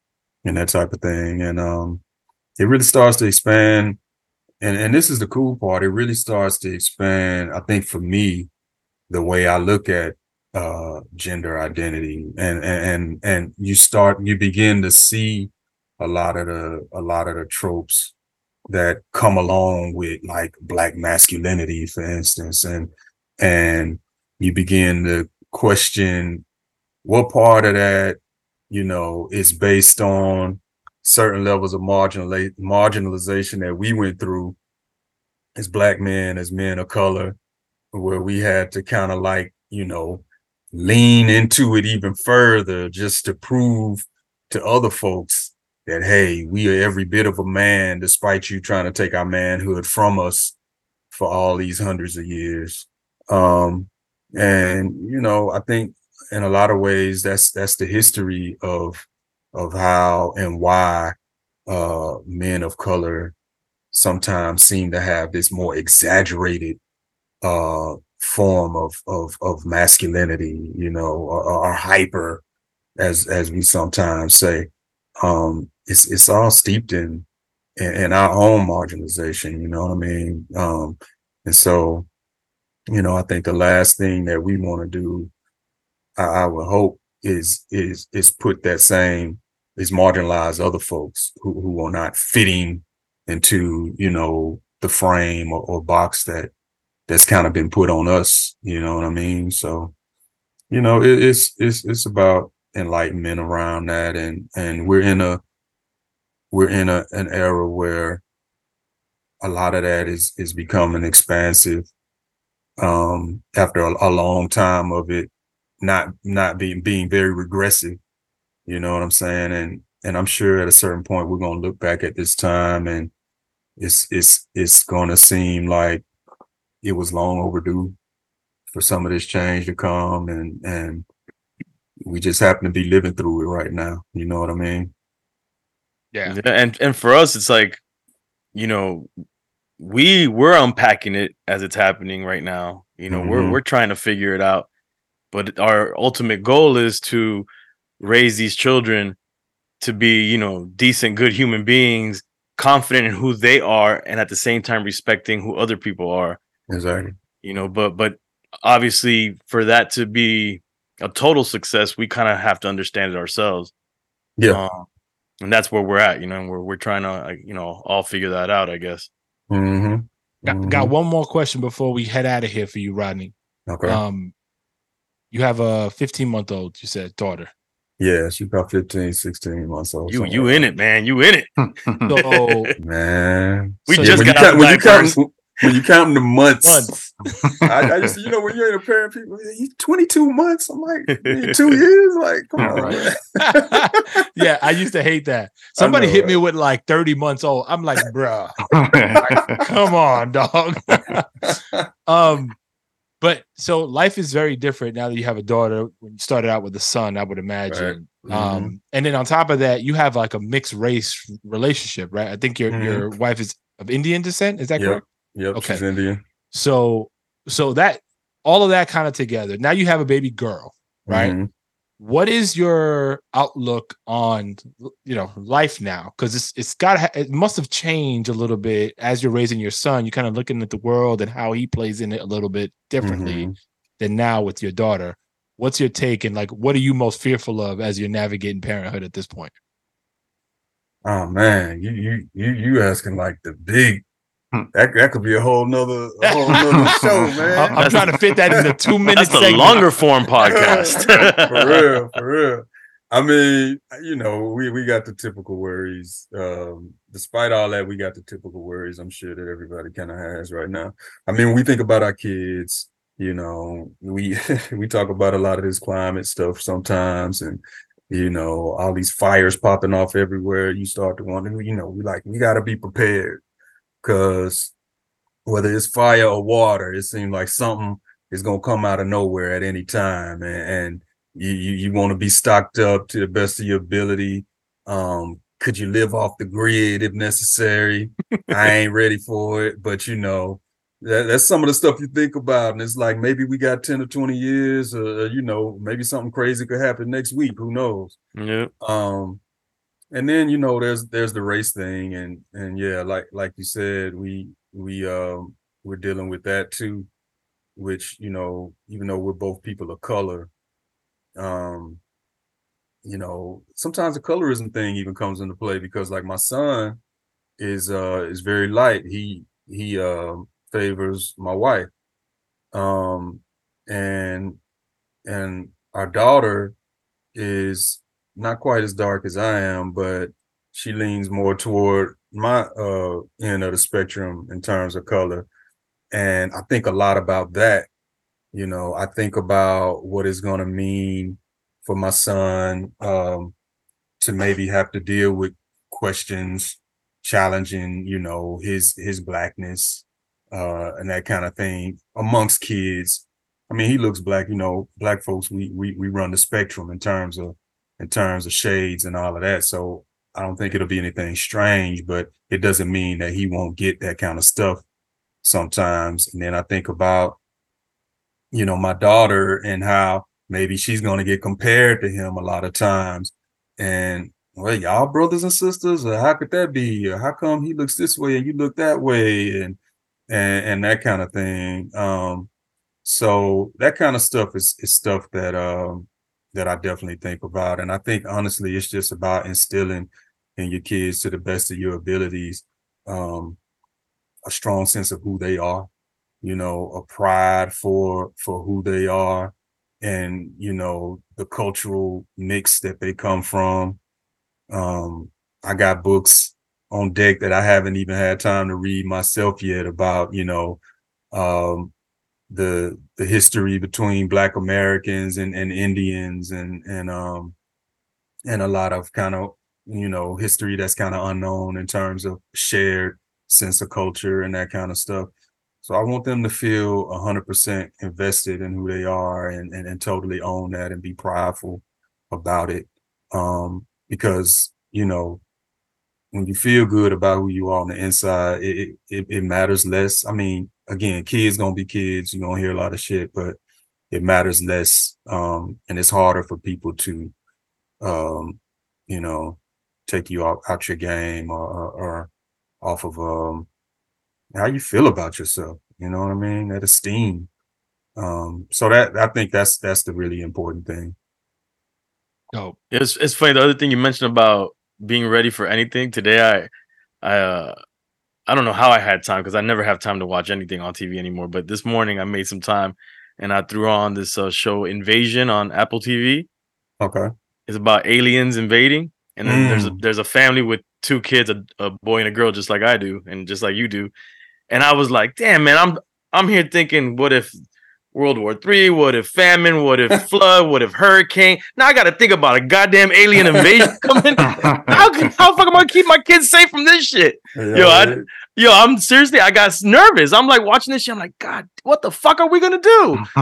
Speaker 4: and that type of thing. And um it really starts to expand and and this is the cool part it really starts to expand i think for me the way i look at uh gender identity. And and and, you start you begin to see a lot of the a lot of the tropes that come along with like black masculinity for instance. And and you begin to question what part of that you know is based on certain levels of marginal marginalization that we went through as black men as men of color where we had to kind of like you know lean into it even further just to prove to other folks that hey we are every bit of a man despite you trying to take our manhood from us for all these hundreds of years. Um and you know i think in a lot of ways that's that's the history of of how and why uh men of color sometimes seem to have this more exaggerated uh form of of of masculinity you know or, or hyper as as we sometimes say. Um it's it's all steeped in in, in our own marginalization you know what i mean? Um and so you know i think the last thing that we want to do I, I would hope is is is put that same is marginalize other folks who, who are not fitting into you know the frame or, or box that that's kind of been put on us you know what i mean? So you know it, it's it's it's about enlightenment around that and and we're in a we're in a an era where a lot of that is is becoming expansive um after a, a long time of it not not being being very regressive you know what i'm saying? And and i'm sure at a certain point we're to look back at this time and it's it's it's to seem like it was long overdue for some of this change to come and and we just happen to be living through it right now you know what i mean
Speaker 1: Yeah.
Speaker 2: Yeah, and and for us, it's like, you know, we we're unpacking it as it's happening right now. You know, we're
Speaker 4: Mhm.
Speaker 2: we're trying to figure it out, but our ultimate goal is to raise these children to be, you know, decent, good human beings, confident in who they are, and at the same time respecting who other people are.
Speaker 4: Exactly
Speaker 2: You know, but but obviously, for that to be a total success, we kind of have to understand it ourselves.
Speaker 4: yeah
Speaker 2: Um, and that's where we're at, you know, and we're we're trying to, you know, all figure that out, I guess.
Speaker 4: mm-hmm.
Speaker 1: Got, got one more question before we head out of here for you, Rodney.
Speaker 4: okay
Speaker 1: Um, you have a 15 month old, you said daughter.
Speaker 4: yeah she's about 15 16 months old
Speaker 2: You you
Speaker 4: like
Speaker 2: in it, man. You in it.
Speaker 1: So
Speaker 4: man
Speaker 2: We
Speaker 1: So
Speaker 2: just
Speaker 4: when you
Speaker 2: got out
Speaker 4: count-
Speaker 2: the
Speaker 4: when you count
Speaker 2: diapers.
Speaker 4: When you counting the months.
Speaker 2: Months.
Speaker 4: I, I used to, you know, when you're in a parent, people, he's 22 months. I'm like, two years? Like, come on,
Speaker 3: Right.
Speaker 1: yeah, I used to hate that. Somebody
Speaker 4: know,
Speaker 1: hit me with like 30 months old. I'm like, bruh, come on, dog. um, but so life is very different now that you have a daughter. When you started out with a son, I would imagine.
Speaker 4: Mhm.
Speaker 1: Um, and then on top of that, you have like a mixed race relationship, right? I think your
Speaker 4: Mhm.
Speaker 1: your wife is of Indian descent. Is that
Speaker 4: Yep.
Speaker 1: correct?
Speaker 4: Yep,
Speaker 1: Okay.
Speaker 4: she's Indian.
Speaker 1: So, so that all of that kind of together. Now you have a baby girl, right?
Speaker 4: Mhm.
Speaker 1: what is your outlook on you know life now because it's it's got it must have changed a little bit as you're raising your son you're kind of looking at the world and how he plays in it a little bit differently
Speaker 4: Mhm.
Speaker 1: than now with your daughter what's your take and like what are you most fearful of as you're navigating parenthood at this point
Speaker 4: Oh man, you you you you asking like the big. That that could be a whole nother a whole nother show, man.
Speaker 1: I- i'm trying to fit that in the two minutes.
Speaker 2: That's the longer form podcast.
Speaker 4: for real, for real. I mean, you know, we we got the typical worries. Um, despite all that, we got the typical worries. I'm sure that everybody kind of has right now. I mean, we think about our kids. You know, we we talk about a lot of this climate stuff sometimes, and you know, all these fires popping off everywhere. You start to wonder. You know, we like we got to be prepared because whether it's fire or water, it seems like something is gonna come out of nowhere at any time, and, and you you, you want to be stocked up to the best of your ability. Um, could you live off the grid if necessary? I ain't ready for it, but you know. That, that's some of the stuff you think about, and it's like maybe we got ten or twenty years, or you know, maybe something crazy could happen next week. Who knows?
Speaker 2: yeah.
Speaker 4: um and then you know there's there's the race thing and and yeah like like you said we we um we're dealing with that too which you know even though we're both people of color um you know sometimes the colorism thing even comes into play because like my son is uh is very light. He he um favors my wife um and and our daughter is not quite as dark as I am, but she leans more toward my uh end of the spectrum in terms of color. And I think a lot about that. You know, I think about what it's gonna mean for my son um to maybe have to deal with questions challenging, you know, his his blackness uh and that kind of thing amongst kids. I mean, he looks black, you know, black folks, we we we run the spectrum in terms of in terms of shades and all of that. So I don't think it'll be anything strange, but it doesn't mean that he won't get that kind of stuff sometimes. And then I think about, you know, my daughter and how maybe she's going to get compared to him a lot of times. And well, y'all brothers and sisters, or how could that be? Or how come he looks this way and you look that way? And and and that kind of thing. Um, so that kind of stuff is is stuff that um that I definitely think about. And I think honestly, it's just about instilling in your kids to the best of your abilities, um, a strong sense of who they are, you know, a pride for for who they are, and you know, the cultural mix that they come from. Um, I got books on deck that I haven't even had time to read myself yet about, you know, um, the the history between black americans and, and indians and and um and a lot of kind of you know history that's kind of unknown in terms of shared sense of culture and that kind of stuff. So i want them to feel 100% invested in who they are and, and and totally own that and be prideful about it. Um because you know when you feel good about who you are on the inside it it, it matters less. I mean again, kids gonna be kids. You're gonna hear a lot of shit, but it matters less. Um, and it's harder for people to, um, you know, take you out, out your game or, or, or off of um how you feel about yourself. You know what I mean? That esteem. Um, so that I think that's that's the really important thing.
Speaker 1: oh
Speaker 2: It's it's funny. The other thing you mentioned about being ready for anything today, I I uh I don't know how I had time because I never have time to watch anything on TV anymore. But this morning I made some time and I threw on this uh, show Invasion on Apple TV.
Speaker 4: Okay.
Speaker 2: It's about aliens invading, and then there's a,
Speaker 4: Mm.
Speaker 2: there's a family with two kids, a, a boy and a girl, just like I do, and just like you do. and I was like, damn, man, I'm I'm here thinking, what if World War Three? What if famine? What if flood? What if hurricane? Now I got to think about a goddamn alien invasion coming. How can, how fuck am I gonna keep my kids safe from this shit? Yo, I, yo, I'm seriously, I got nervous. I'm like watching this shit. I'm like, God, what the fuck are we gonna do?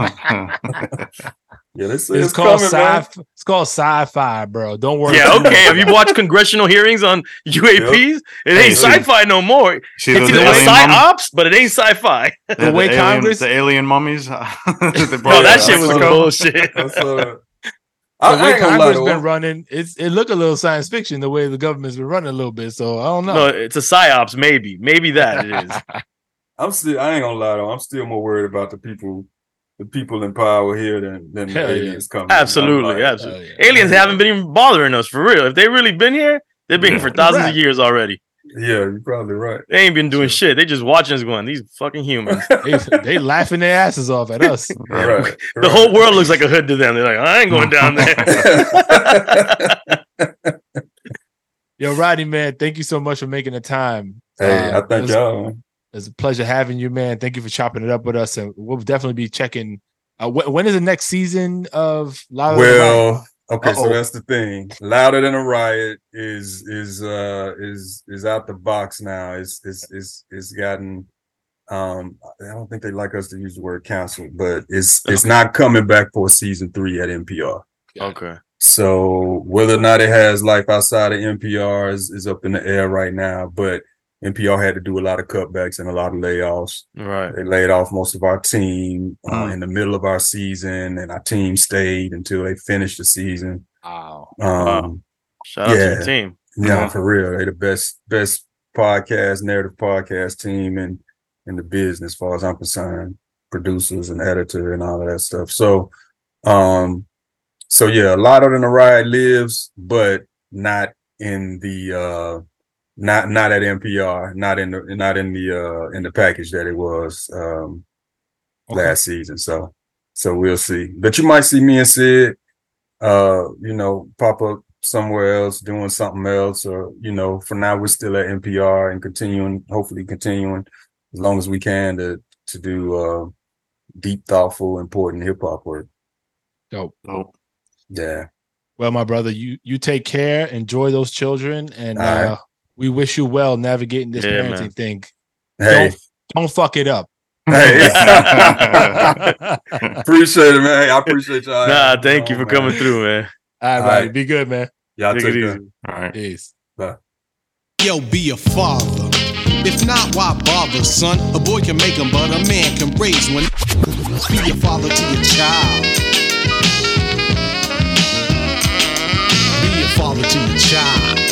Speaker 4: yeah, this
Speaker 1: It's
Speaker 4: is
Speaker 1: called
Speaker 4: coming, man.
Speaker 1: sci. It's called sci-fi, bro. Don't worry.
Speaker 2: Yeah, okay. Have you
Speaker 1: about
Speaker 2: watched congressional hearings on UAPs? It ain't
Speaker 3: Hey,
Speaker 2: sci-fi no more.
Speaker 3: See
Speaker 2: It's
Speaker 3: those
Speaker 2: either a
Speaker 3: alien mummies?
Speaker 2: but it ain't sci-fi.
Speaker 3: The,
Speaker 1: The way
Speaker 3: alien,
Speaker 1: Congress-
Speaker 3: the alien mummies. They
Speaker 2: Bro,
Speaker 3: brought
Speaker 2: that shit
Speaker 3: out.
Speaker 2: was
Speaker 4: saw-
Speaker 2: bullshit.
Speaker 4: Uh, That's,
Speaker 1: The
Speaker 4: I, I
Speaker 1: way
Speaker 4: ain't gonna lie
Speaker 1: Congress been running, it's it look a little science fiction the way the government's been running a little bit. So I don't know.
Speaker 2: No, it's a psyops, maybe. Maybe that it is.
Speaker 4: I'm still. I ain't gonna lie though. I'm still more worried about the people, the people in power here than than the
Speaker 1: Hell yeah.
Speaker 4: aliens coming.
Speaker 2: Absolutely,
Speaker 4: like,
Speaker 2: absolutely.
Speaker 1: Yeah.
Speaker 2: Aliens haven't been even bothering us for real. If they really been here, they've been here for thousands
Speaker 1: Right.
Speaker 2: of years already.
Speaker 4: Yeah, you're probably right.
Speaker 2: They ain't been doing shit. They just watching us going, these fucking humans.
Speaker 1: they, they laughing their asses off at us.
Speaker 4: Right.
Speaker 2: The whole world looks like a hood to them. They're like, I ain't going down there.
Speaker 1: Yo, Rodney, man, thank you so much for making the time.
Speaker 4: hey,
Speaker 1: Uh,
Speaker 4: I thank
Speaker 1: it was-
Speaker 4: y'all.
Speaker 1: It's a pleasure having you, man. Thank you for chopping it up with us, and we'll definitely be checking. Uh, wh- when is the next season of Louder Than Life?
Speaker 4: Well, okay, so
Speaker 1: Uh-oh.
Speaker 4: that's the thing. Louder than a riot is is uh is is out the box now. It's it's it's it's gotten um I don't think they like us to use the word cancel, but it's it's not coming back for season three at NPR.
Speaker 2: okay.
Speaker 4: So whether or not it has life outside of NPR is, is up in the air right now, but NPR had to do a lot of cutbacks and a lot of layoffs.
Speaker 2: Right.
Speaker 4: They laid off most of our team uh,
Speaker 2: Mm.
Speaker 4: in the middle of our season, and our team stayed until they finished the season.
Speaker 1: Wow.
Speaker 4: Um,
Speaker 2: Shout out to
Speaker 4: Yeah.
Speaker 2: the team.
Speaker 4: yeah,
Speaker 3: Yeah.
Speaker 4: for real, they the best best podcast narrative podcast team in in the business, as far as I'm concerned. Producers and editor and all of that stuff. So, um, so yeah, a lot of the ride lives, but not in the uh not not at NPR, not in the not in the uh in the package that it was um
Speaker 1: Okay.
Speaker 4: last season. So so we'll see. But you might see me and Sid uh, you know, pop up somewhere else doing something else, or you know, for now we're still at NPR and continuing, hopefully continuing as long as we can to to do uh deep, thoughtful, important hip hop work.
Speaker 1: Dope.
Speaker 3: Dope.
Speaker 4: Yeah.
Speaker 1: Well, my brother, you you take care. Enjoy those children, and
Speaker 4: All right.
Speaker 1: uh, we wish you well navigating this
Speaker 2: Yeah,
Speaker 1: parenting
Speaker 2: man.
Speaker 1: thing.
Speaker 4: Hey,
Speaker 1: Don't don't fuck it up.
Speaker 4: hey. appreciate it, man. I appreciate y'all.
Speaker 2: Nah,
Speaker 4: having me
Speaker 2: thank you
Speaker 4: on,
Speaker 2: for coming through, man.
Speaker 1: All right,
Speaker 4: All
Speaker 1: buddy. Be good, man.
Speaker 4: Y'all
Speaker 2: Take
Speaker 4: take
Speaker 2: it easy.
Speaker 3: All right.
Speaker 1: Peace.
Speaker 5: Yo, be a father. If not, why bother, son? A boy can make 'em, but a man can raise one. Be a father to your child. Be a father to your child.